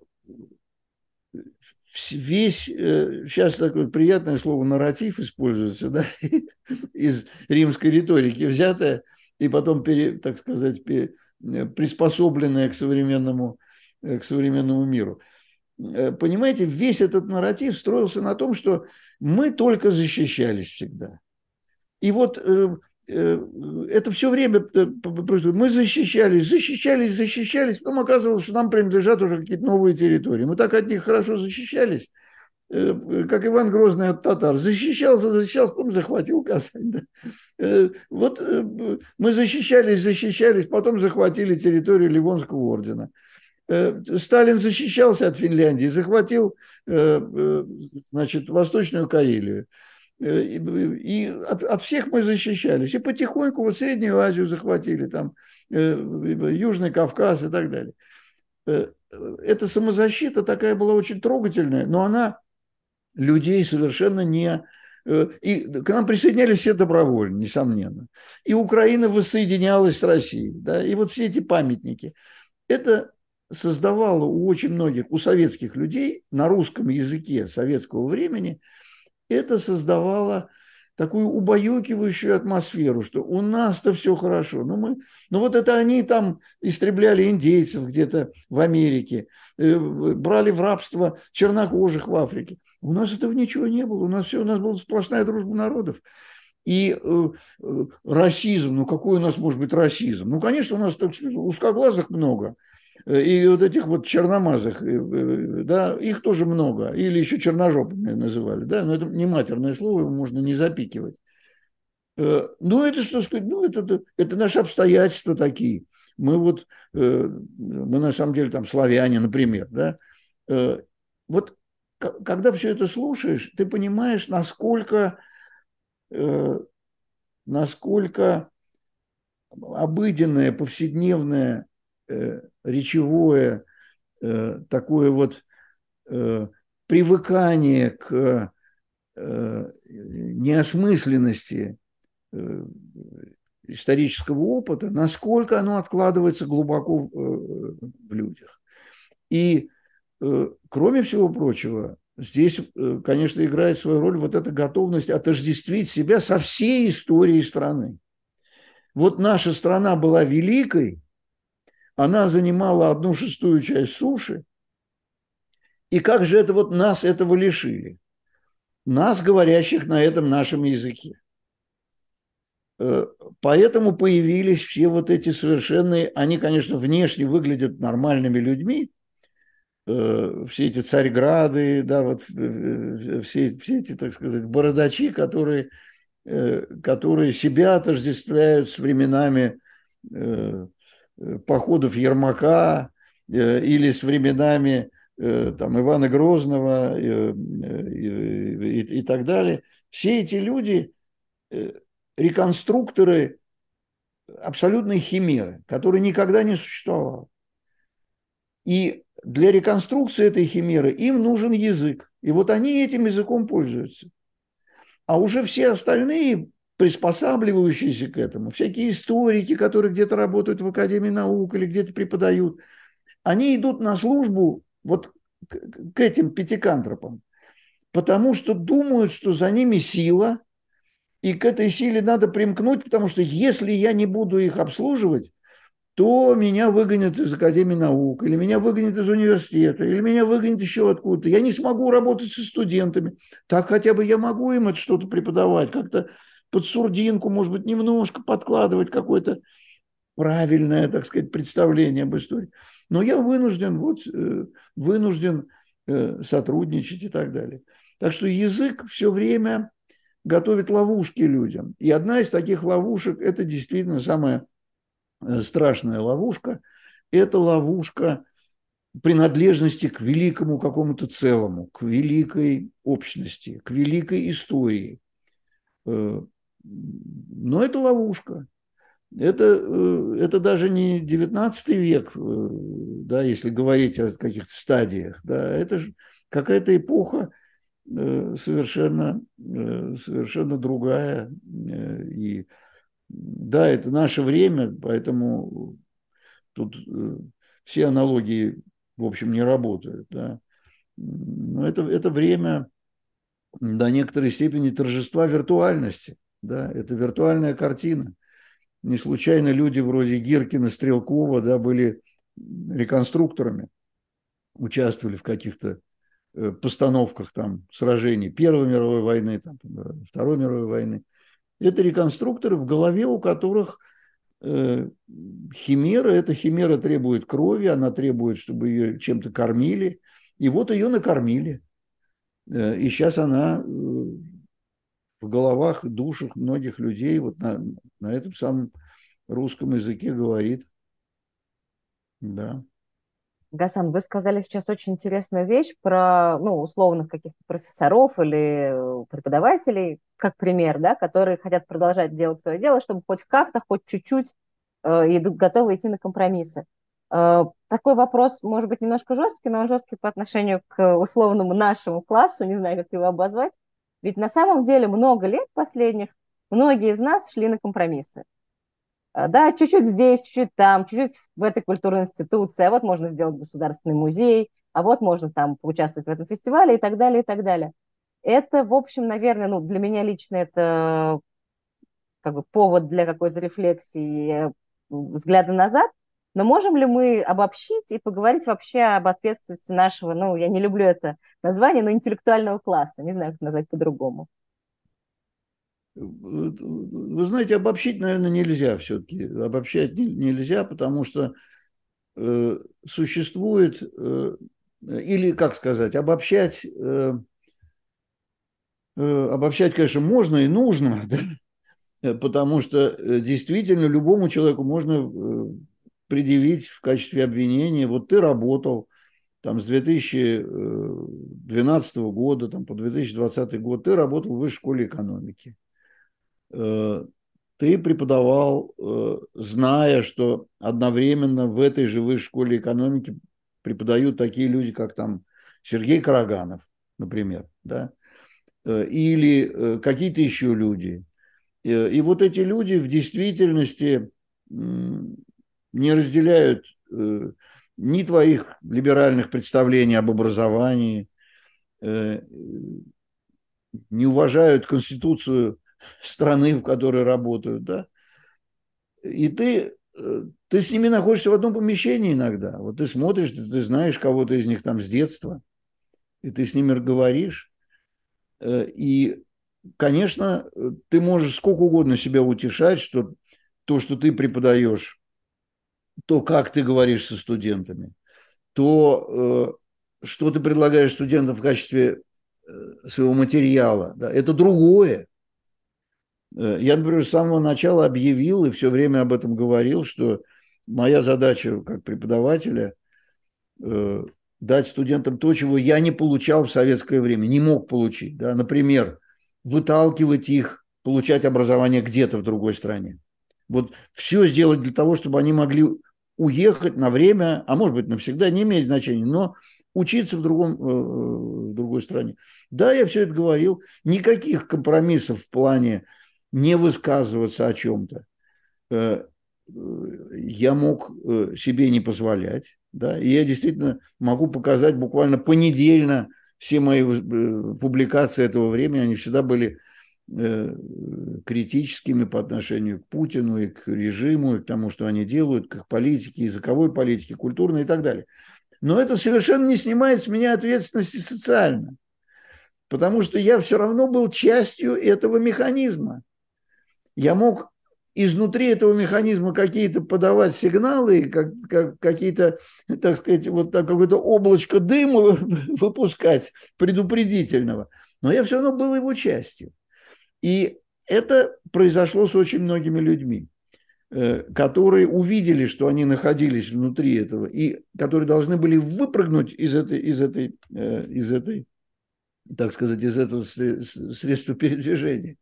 весь, э, сейчас такое приятное слово нарратив используется, да, *laughs* из римской риторики взятое и потом, пере, так сказать, приспособленное к современному, э, к современному миру. Понимаете, весь этот нарратив строился на том, что мы только защищались всегда. И вот Э, это все время э, происходит. Мы защищались, защищались, защищались, потом оказывалось, что нам принадлежат уже какие-то новые территории. Мы так от них хорошо защищались, э, как Иван Грозный от татар. Защищался, защищался, потом захватил Казань. Да. Вот мы защищались, защищались, потом захватили территорию Ливонского ордена. Сталин защищался от Финляндии, захватил значит, Восточную Карелию. Э, и от, от всех мы защищались. И потихоньку вот Среднюю Азию захватили, там э, Южный Кавказ и так далее. Э, эта самозащита такая была очень трогательная, но она людей совершенно не... И к нам присоединялись все добровольно, несомненно. И Украина воссоединялась с Россией. Да? И вот все эти памятники. Это создавало у очень многих, у советских людей на русском языке советского времени – это создавало такую убаюкивающую атмосферу, что у нас-то все хорошо. Ну, мы, ну вот это они там истребляли индейцев где-то в Америке, э, брали в рабство чернокожих в Африке. У нас этого ничего не было. У нас все, у нас была сплошная дружба народов. И э, э, расизм, ну какой у нас может быть расизм? Ну, конечно, у нас так, узкоглазых много – Э, и вот этих вот черномазых, э, э, да, их тоже много. Или еще черножопыми называли, да, но это не матерное слово, его можно не запикивать. Ну, это что сказать, ну, это, это наши обстоятельства такие. Мы вот, мы на самом деле там славяне, например, да. Вот когда все это слушаешь, ты понимаешь, насколько, насколько обыденное, повседневное Э, речевое э, такое вот э, привыкание к неосмысленности исторического опыта, насколько оно откладывается глубоко в людях. И, кроме всего прочего, здесь, конечно, играет свою роль вот эта готовность отождествить себя со всей историей страны. Вот наша страна была великой, она занимала одну шестую часть суши. И как же это вот нас этого лишили? Нас, говорящих на этом нашем языке. Э, поэтому появились все вот эти совершенные, они, конечно, внешне выглядят нормальными людьми, э, все эти царьграды, да, вот все, все эти, так сказать, бородачи, которые, э, которые себя отождествляют с временами Э, походов Ермака э, или с временами э, там, Ивана Грозного и, и, и так далее. Все эти люди реконструкторы абсолютной химеры, которой никогда не существовало. И для реконструкции этой химеры им нужен язык. И вот они этим языком пользуются. А уже все остальные приспосабливающиеся к этому, всякие историки, которые где-то работают в Академии наук или где-то преподают, они идут на службу вот к этим пятикантропам, потому что думают, что за ними сила, и к этой силе надо примкнуть, потому что если я не буду их обслуживать, то меня выгонят из Академии наук, или меня выгонят из университета, или меня выгонят еще откуда-то. Я не смогу работать со студентами. Так хотя бы я могу им это что-то преподавать, как-то под сурдинку, может быть, немножко подкладывать какое-то правильное, так сказать, представление об истории. Но я вынужден, вот, э, вынужден э, сотрудничать и так далее. Так что язык все время готовит ловушки людям. И одна из таких ловушек, это действительно самая страшная ловушка, это ловушка принадлежности к великому какому-то целому, к великой общности, к великой истории. Э, но это ловушка. Это, э, это даже не 19 век, э, да, если говорить о каких-то стадиях. Да, это же какая-то эпоха совершенно, совершенно другая. И да, это наше время, поэтому тут все аналогии в общем, не работают. Да. Но это, это время до некоторой степени торжества виртуальности. Да, это виртуальная картина. Не случайно люди вроде Гиркина, Стрелкова да, были реконструкторами, участвовали в каких-то э, постановках там, сражений Первой мировой войны, там, Второй мировой войны. Это реконструкторы, в голове у которых – Э, химера, эта химера требует крови, она требует, чтобы ее чем-то кормили. И вот ее накормили. Э, и сейчас она э, в головах, душах многих людей вот на, на этом самом русском языке говорит. Да. Гасан, вы сказали сейчас очень интересную вещь про, ну, условных каких-то профессоров или преподавателей, как пример, да, которые хотят продолжать делать свое дело, чтобы хоть как-то, хоть чуть-чуть э, готовы идти на компромиссы. Э, такой вопрос может быть немножко жесткий, но он жесткий по отношению к условному нашему классу, не знаю, как его обозвать. Ведь на самом деле много лет последних многие из нас шли на компромиссы. А, да, чуть-чуть здесь, чуть-чуть там, чуть-чуть в этой культурной институции, а вот можно сделать государственный музей, а вот можно там поучаствовать в этом фестивале и так далее, и так далее. Это, в общем, наверное, ну, для меня лично это как бы повод для какой-то рефлексии, взгляда назад, но можем ли мы обобщить и поговорить вообще об ответственности нашего, ну, я не люблю это название, но интеллектуального класса, не знаю, как назвать по-другому. Вы знаете, обобщить, наверное, нельзя все-таки. Обобщать нельзя, потому что э, существует, э, или, как сказать, обобщать, э, э, обобщать, конечно, можно и нужно, *laughs* да? потому что э, действительно любому человеку можно э, предъявить в качестве обвинения, вот ты работал там с 2012 года там, по 2020 год, ты работал в высшей школе экономики ты преподавал, э, зная, что одновременно в этой же высшей школе экономики преподают такие люди, как там Сергей Караганов, например, да, э, или какие-то еще люди. И вот эти люди в действительности не разделяют ни твоих либеральных представлений об образовании, не уважают Конституцию страны, в которой работают, да, и ты, э, ты с ними находишься в одном помещении иногда. Вот ты смотришь, ты, ты знаешь кого-то из них там с детства, и ты с ними говоришь. Э, и, конечно, ты можешь сколько угодно себя утешать, что то, что ты преподаешь, то, как ты говоришь со студентами, то, э, что ты предлагаешь студентам в качестве своего материала, да, это другое. Э, я, например, с самого начала объявил и все время об этом говорил, что моя задача как преподавателя э, дать студентам то, чего я не получал в советское время, не мог получить. Да? Например, выталкивать их, получать образование где-то в другой стране. Вот все сделать для того, чтобы они могли уехать на время, а может быть навсегда, не имеет значения, но учиться в, другом, э, в другой стране. Да, я все это говорил. Никаких компромиссов в плане не высказываться о чем-то э, я мог э, себе не позволять. Да? И я действительно могу показать буквально понедельно все мои э, публикации этого времени, они всегда были критическими по отношению к Путину и к режиму, и к тому, что они делают, к их политике, языковой политике, культурной и так далее. Но это совершенно не снимает с меня ответственности социально, потому что я все равно был частью этого механизма я мог изнутри этого механизма какие-то подавать сигналы, как, как, какие-то, так сказать, вот так, какое-то облачко дыма *laughs* выпускать предупредительного. Но я все равно был его частью. И это произошло с очень многими людьми. которые увидели, что они находились внутри этого, и которые должны были выпрыгнуть из этой, из этой, из этой так сказать, из этого средства передвижения.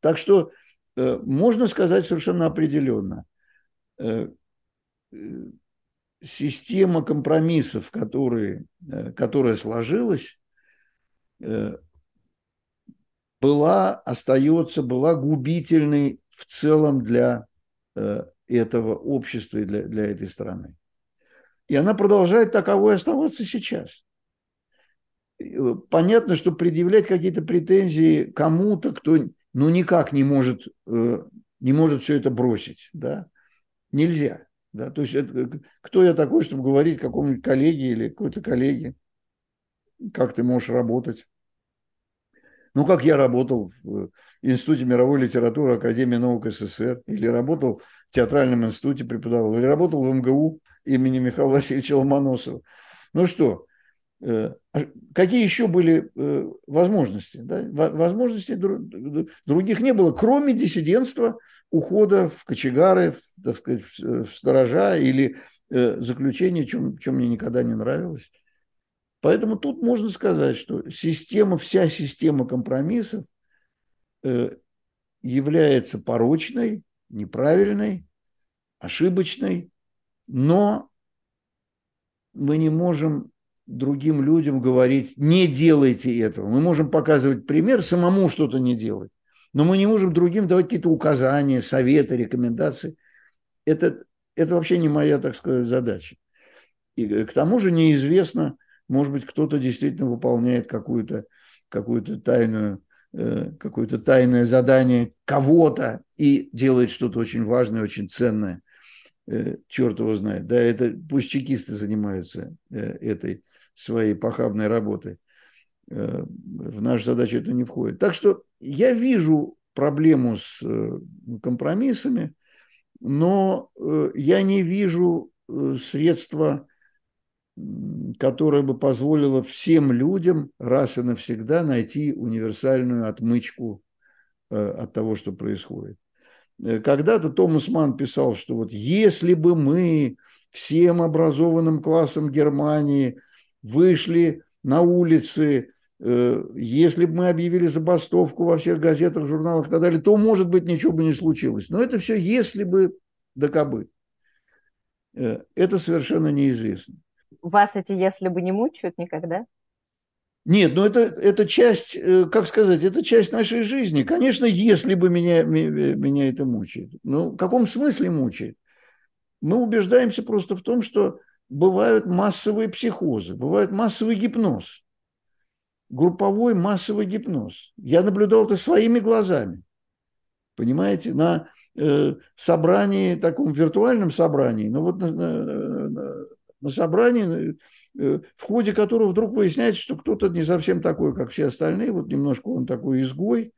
Так что можно сказать совершенно определенно, система компромиссов, которые, которая сложилась, была, остается, была губительной в целом для э, этого общества и для, для этой страны. И она продолжает таковой оставаться сейчас. Э, понятно, что предъявлять какие-то претензии кому-то, кто ну никак не может, э, не может все это бросить, да, нельзя. Да? То есть это, кто я такой, чтобы говорить какому-нибудь коллеге или какой-то коллеге, как ты можешь работать. Ну, как я работал в э, Институте мировой литературы Академии наук СССР, или работал в Театральном институте, преподавал, или работал в МГУ имени Михаила Васильевича Ломоносова. Ну что, э, какие еще были э, возможности? Да? Возможностей других не было, кроме диссидентства, ухода в кочегары, в, так сказать, в сторожа или заключения, чем, чем мне никогда не нравилось. Поэтому тут можно сказать, что система, вся система компромиссов э, является порочной, неправильной, ошибочной, но мы не можем другим людям говорить, не делайте этого. Мы можем показывать пример, самому что-то не делать. Но мы не можем другим давать какие-то указания, советы, рекомендации. Это, это вообще не моя, так сказать, задача. И к тому же неизвестно, может быть, кто-то действительно выполняет какую-то какую тайную э, какое-то тайное задание кого-то и делает что-то очень важное, очень ценное. Э, черт его знает. Да, это пусть чекисты занимаются э, этой своей похабной работой. В нашу задачу это не входит. Так что я вижу проблему с компромиссами, но я не вижу средства которая бы позволила всем людям раз и навсегда найти универсальную отмычку э, от того, что происходит. Э, когда-то Томас Ман писал, что вот если бы мы всем образованным классом Германии вышли на улицы, э, если бы мы объявили забастовку во всех газетах, журналах и так далее, то, может быть, ничего бы не случилось. Но это все если бы да кабы. Это совершенно неизвестно вас эти «если бы» не мучают никогда? Нет, ну это, это часть, э, как сказать, это часть нашей жизни. Конечно, если бы меня, меня это мучает. Но в каком смысле мучает? Мы убеждаемся просто в том, что бывают массовые психозы, бывает массовый гипноз, групповой массовый гипноз. Я наблюдал это своими глазами. Понимаете, на э, собрании, таком виртуальном собрании, ну вот на, на, на собрании, э, в ходе которого вдруг выясняется, что кто-то не совсем такой, как все остальные, вот немножко он такой изгой,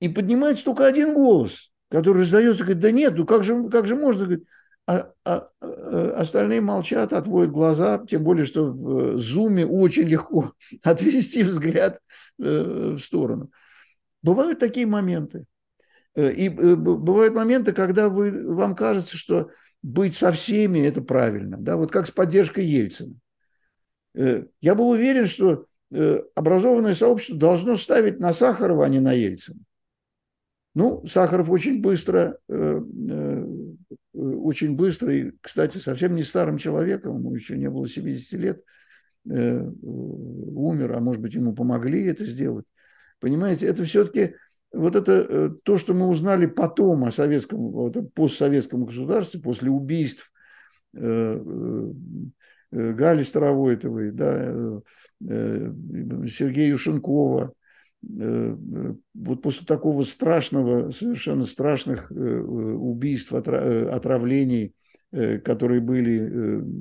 и поднимается только один голос, который раздается, говорит, да нет, ну как же, как же можно, говорит, а, а, а остальные молчат, отводят глаза, тем более, что в зуме очень легко *laughs* отвести взгляд э, в сторону. Бывают такие моменты. Э, и бывают моменты, когда вы, вам кажется, что быть со всеми – это правильно. Да? Вот как с поддержкой Ельцина. Э, я был уверен, что э, образованное сообщество должно ставить на Сахарова, а не на Ельцина. Ну, Сахаров очень быстро, э, очень быстро, и, кстати, совсем не старым человеком, ему еще не было 70 лет, умер, а может быть, ему помогли это сделать. Понимаете, это все-таки вот это э, то, что мы узнали потом о советском, вот, постсоветском государстве, после убийств э, э, Гали Старовойтовой, да, Сергея Юшенкова, вот после такого страшного, совершенно страшных убийств, отравлений, которые были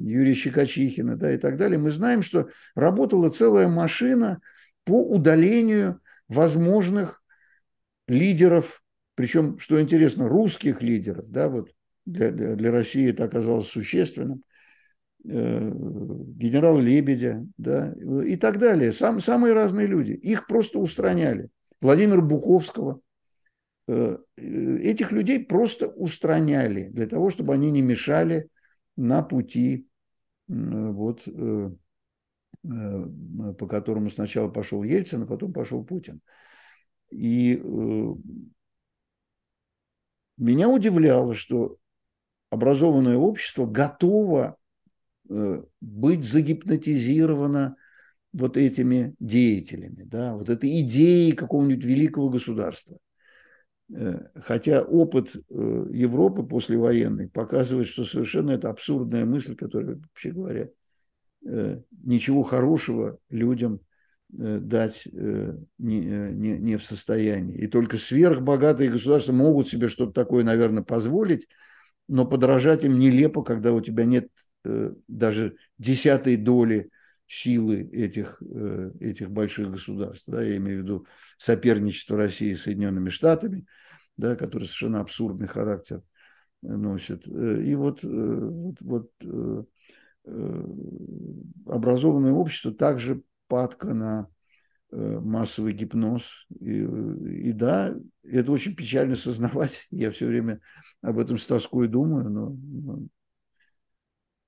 Юрия Щекочихина да, и так далее, мы знаем, что работала целая машина по удалению возможных лидеров, причем, что интересно, русских лидеров, да, вот для, для, для России это оказалось существенным, э, генерал Лебедя, да, и так далее. Сам, самые разные люди. Их просто устраняли. Владимира Буковского, этих людей просто устраняли для того, чтобы они не мешали на пути вот, по которому сначала пошел Ельцин, а потом пошел Путин. И меня удивляло, что образованное общество готово э, быть загипнотизировано вот этими деятелями, да, вот этой идеей какого-нибудь великого государства. Э, хотя опыт э, Европы послевоенной показывает, что совершенно это абсурдная мысль, которая, вообще говоря, ничего хорошего людям Э, дать э, не, э, не, не в состоянии. И только сверхбогатые государства могут себе что-то такое, наверное, позволить, но подражать им нелепо, когда у тебя нет даже десятой доли силы этих, этих больших государств. Да, я имею в виду соперничество России с Соединенными Штатами, да, который совершенно абсурдный характер носит. И вот, вот, вот образованное общество также падка на э, массовый гипноз. И, и да, это очень печально сознавать. *laughs* Я все время об этом с тоской думаю. Но, но,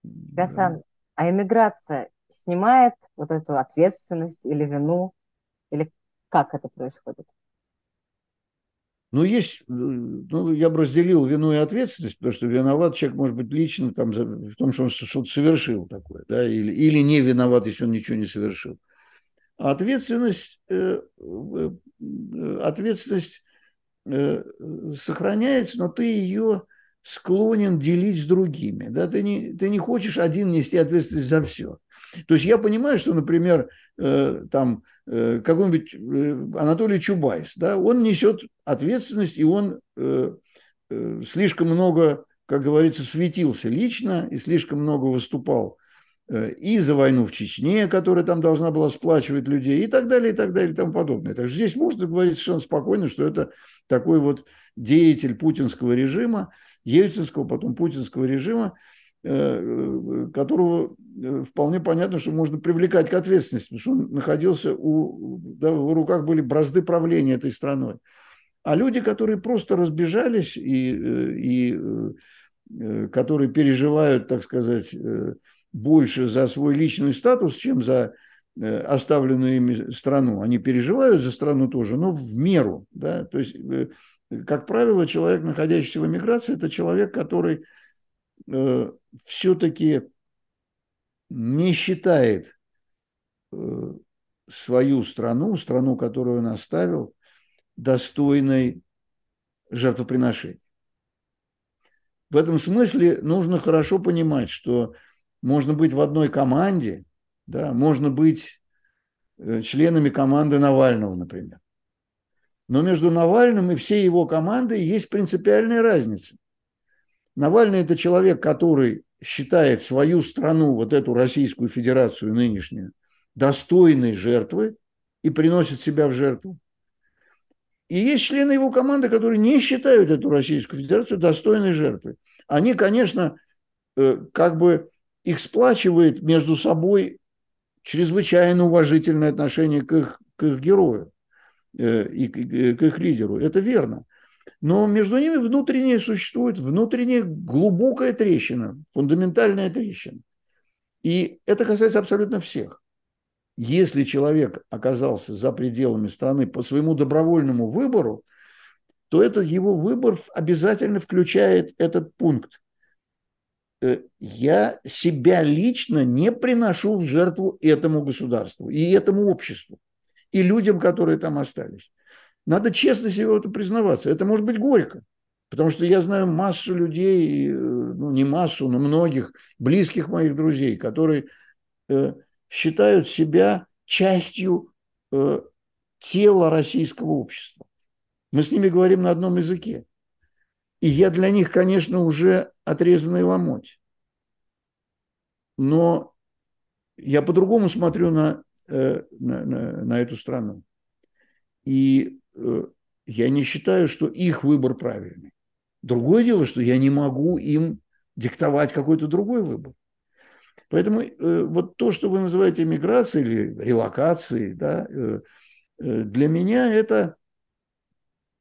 Гасан, а эмиграция снимает вот эту ответственность или вину? Или как это происходит? Ну, есть, ну, я бы разделил вину и ответственность, потому что виноват человек может быть лично там, в том, что он что-то совершил такое, да, или, или не виноват, если он ничего не совершил. Ответственность, э, э, ответственность э, сохраняется, но ты ее склонен делить с другими. Да? Ты, не, ты не хочешь один нести ответственность за все. То есть я понимаю, что, например, там какой-нибудь Анатолий Чубайс, да, он несет ответственность, и он слишком много, как говорится, светился лично и слишком много выступал Э, и за войну в Чечне, которая там должна была сплачивать людей, и так далее, и так далее, и тому подобное. Так что здесь можно говорить совершенно спокойно, что это такой вот деятель путинского режима, ельцинского, потом путинского режима, э, которого э, вполне понятно, что можно привлекать к ответственности, потому что он находился у, да, в руках были бразды правления этой страной. А люди, которые просто разбежались и, и которые переживают, так сказать, больше за свой личный статус, чем за э, оставленную ими страну. Они переживают за страну тоже, но в меру. Да? То есть, э, как правило, человек, находящийся в эмиграции, это человек, который э, все-таки не считает э, свою страну, страну, которую он оставил, достойной жертвоприношения. В этом смысле нужно хорошо понимать, что можно быть в одной команде, да, можно быть э, членами команды Навального, например. Но между Навальным и всей его командой есть принципиальная разница. Навальный – это человек, который считает свою страну, вот эту Российскую Федерацию нынешнюю, достойной жертвы и приносит себя в жертву. И есть члены его команды, которые не считают эту Российскую Федерацию достойной жертвы. Они, конечно, э, как бы их сплачивает между собой чрезвычайно уважительное отношение к их, к их герою э, и к, их лидеру. Это верно. Но между ними внутренне существует внутренняя глубокая трещина, фундаментальная трещина. И это касается абсолютно всех. Если человек оказался за пределами страны по своему добровольному выбору, то этот его выбор обязательно включает этот пункт. Э, я себя лично не приношу в жертву этому государству и этому обществу, и людям, которые там остались. Надо честно себе в это признаваться. Это может быть горько, потому что я знаю массу людей, э, ну не массу, но многих близких моих друзей, которые э, считают себя частью тела российского общества. Мы с ними говорим на одном языке. И я для них, конечно, уже отрезанный ломоть. Но я по-другому смотрю на, э, на, на, на эту страну. И э, я не считаю, что их выбор правильный. Другое дело, что я не могу им диктовать какой-то другой выбор. Поэтому э, вот то, что вы называете миграцией или релокацией, да, для меня это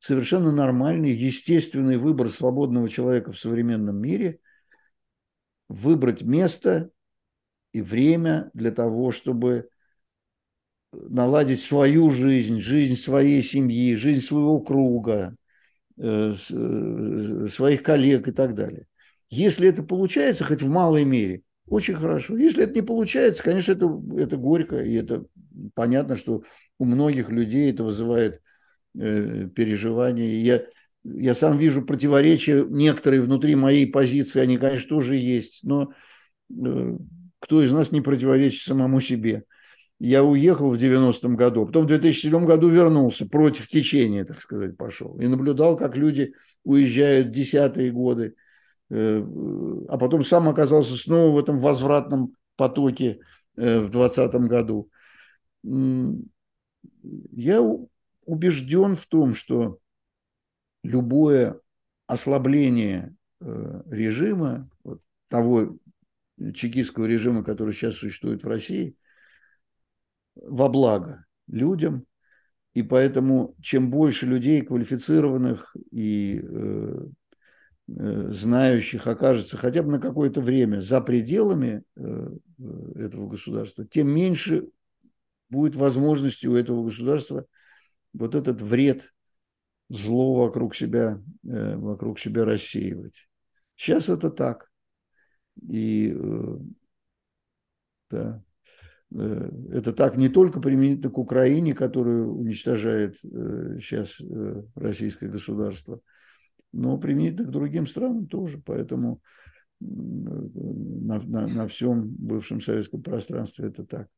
совершенно нормальный, естественный выбор свободного человека в современном мире выбрать место и время для того, чтобы наладить свою жизнь, жизнь своей семьи, жизнь своего круга, э, э, своих коллег и так далее. Если это получается, хоть в малой мере, очень хорошо. Если это не получается, конечно, это, это горько, и это понятно, что у многих людей это вызывает переживания. Я, я сам вижу противоречия некоторые внутри моей позиции, они, конечно, тоже есть, но э, кто из нас не противоречит самому себе? Я уехал в 90-м году, потом в 2007 году вернулся, против течения, так сказать, пошел. И наблюдал, как люди уезжают десятые годы, Э, а потом сам оказался снова в этом возвратном потоке э, в 2020 году. Я убежден в том, что любое ослабление э, режима, того чекистского режима, который сейчас существует в России, во благо людям. И поэтому чем больше людей квалифицированных и Э, знающих окажется хотя бы на какое-то время за пределами э, этого государства, тем меньше будет возможности у этого государства вот этот вред, зло вокруг себя, э, вокруг себя рассеивать. Сейчас это так. И да, это так не только применительно к Украине, которую уничтожает сейчас российское государство, но применительно к другим странам тоже. Поэтому на, на, на всем бывшем советском пространстве это так.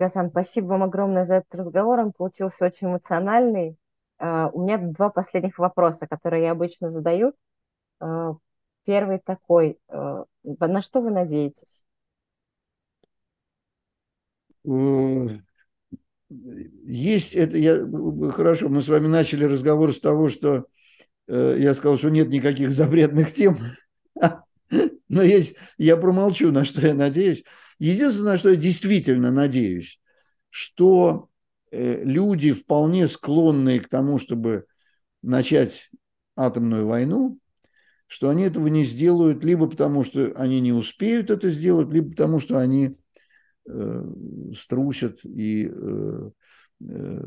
Гасан, спасибо вам огромное за этот разговор. Он получился очень эмоциональный. А, у меня два последних вопроса, которые я обычно задаю. А, первый такой. А, на что вы надеетесь? есть это, я, хорошо, мы с вами начали разговор с того, что э, я сказал, что нет никаких запретных тем, но есть, я промолчу, на что я надеюсь. Единственное, на что я действительно надеюсь, что э, люди, вполне склонные к тому, чтобы начать атомную войну, что они этого не сделают либо потому, что они не успеют это сделать, либо потому, что они Э, струсят и э, э,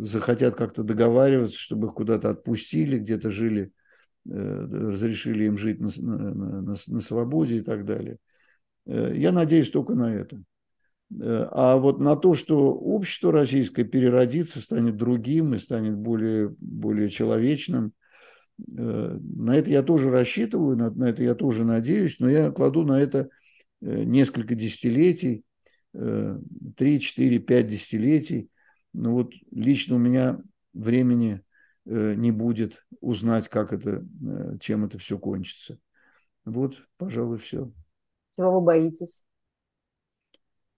захотят как-то договариваться, чтобы их куда-то отпустили, где-то жили, разрешили им жить на, на, на, на свободе и так далее. Я надеюсь только на это. А вот на то, что общество российское переродится, станет другим и станет более, более человечным, на это я тоже рассчитываю, на, на это я тоже надеюсь, но я кладу на это несколько десятилетий, 3, 4, 5 десятилетий. Но вот лично у меня времени э, не будет узнать, как это, э, чем это все кончится. Вот, пожалуй, все. Чего вы боитесь?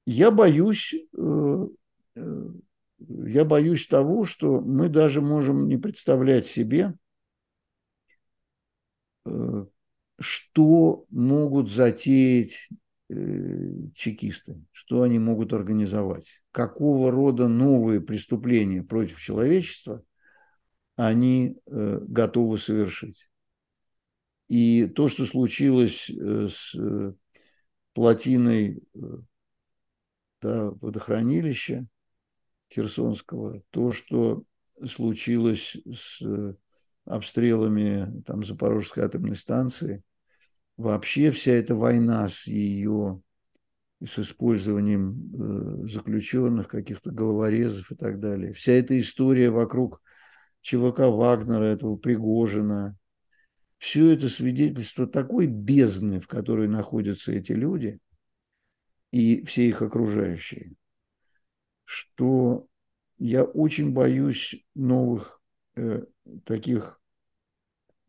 Я боюсь, э, я боюсь того, что мы даже можем не представлять себе, что могут затеять Э, чекисты, что они могут организовать, какого рода новые преступления против человечества они э, готовы совершить. И то, что случилось э, с плотиной да, водохранилища Херсонского, то, что случилось с обстрелами там, Запорожской атомной станции – вообще вся эта война с ее с использованием э, заключенных, каких-то головорезов и так далее. Вся эта история вокруг ЧВК Вагнера, этого Пригожина, все это свидетельство такой бездны, в которой находятся эти люди и все их окружающие, что я очень боюсь новых э, таких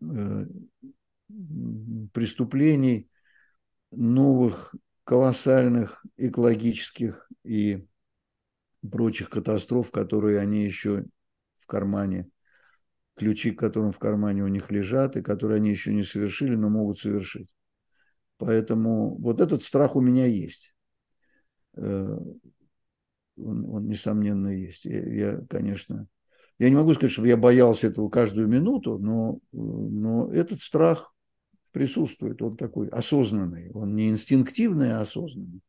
э, преступлений, новых колоссальных экологических и прочих катастроф, которые они еще в кармане, ключи к которым в кармане у них лежат, и которые они еще не совершили, но могут совершить. Поэтому вот этот страх у меня есть. Э, он, он несомненно, есть. Я, я, конечно, Я не могу сказать, чтобы я боялся этого каждую минуту, но, но этот страх присутствует. Он такой осознанный. Он не инстинктивный, а осознанный.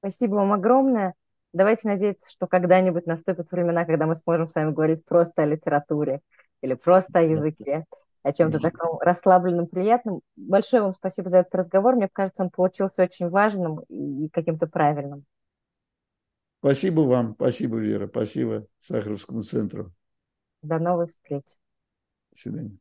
Спасибо вам огромное. Давайте надеяться, что когда-нибудь наступят времена, когда мы сможем с вами говорить просто о литературе или просто о языке, о чем-то таком расслабленном, приятном. Большое вам спасибо за этот разговор. Мне кажется, он получился очень важным и каким-то правильным. Спасибо вам, спасибо, Вера, спасибо Сахаровскому центру. До новых встреч. До свидания.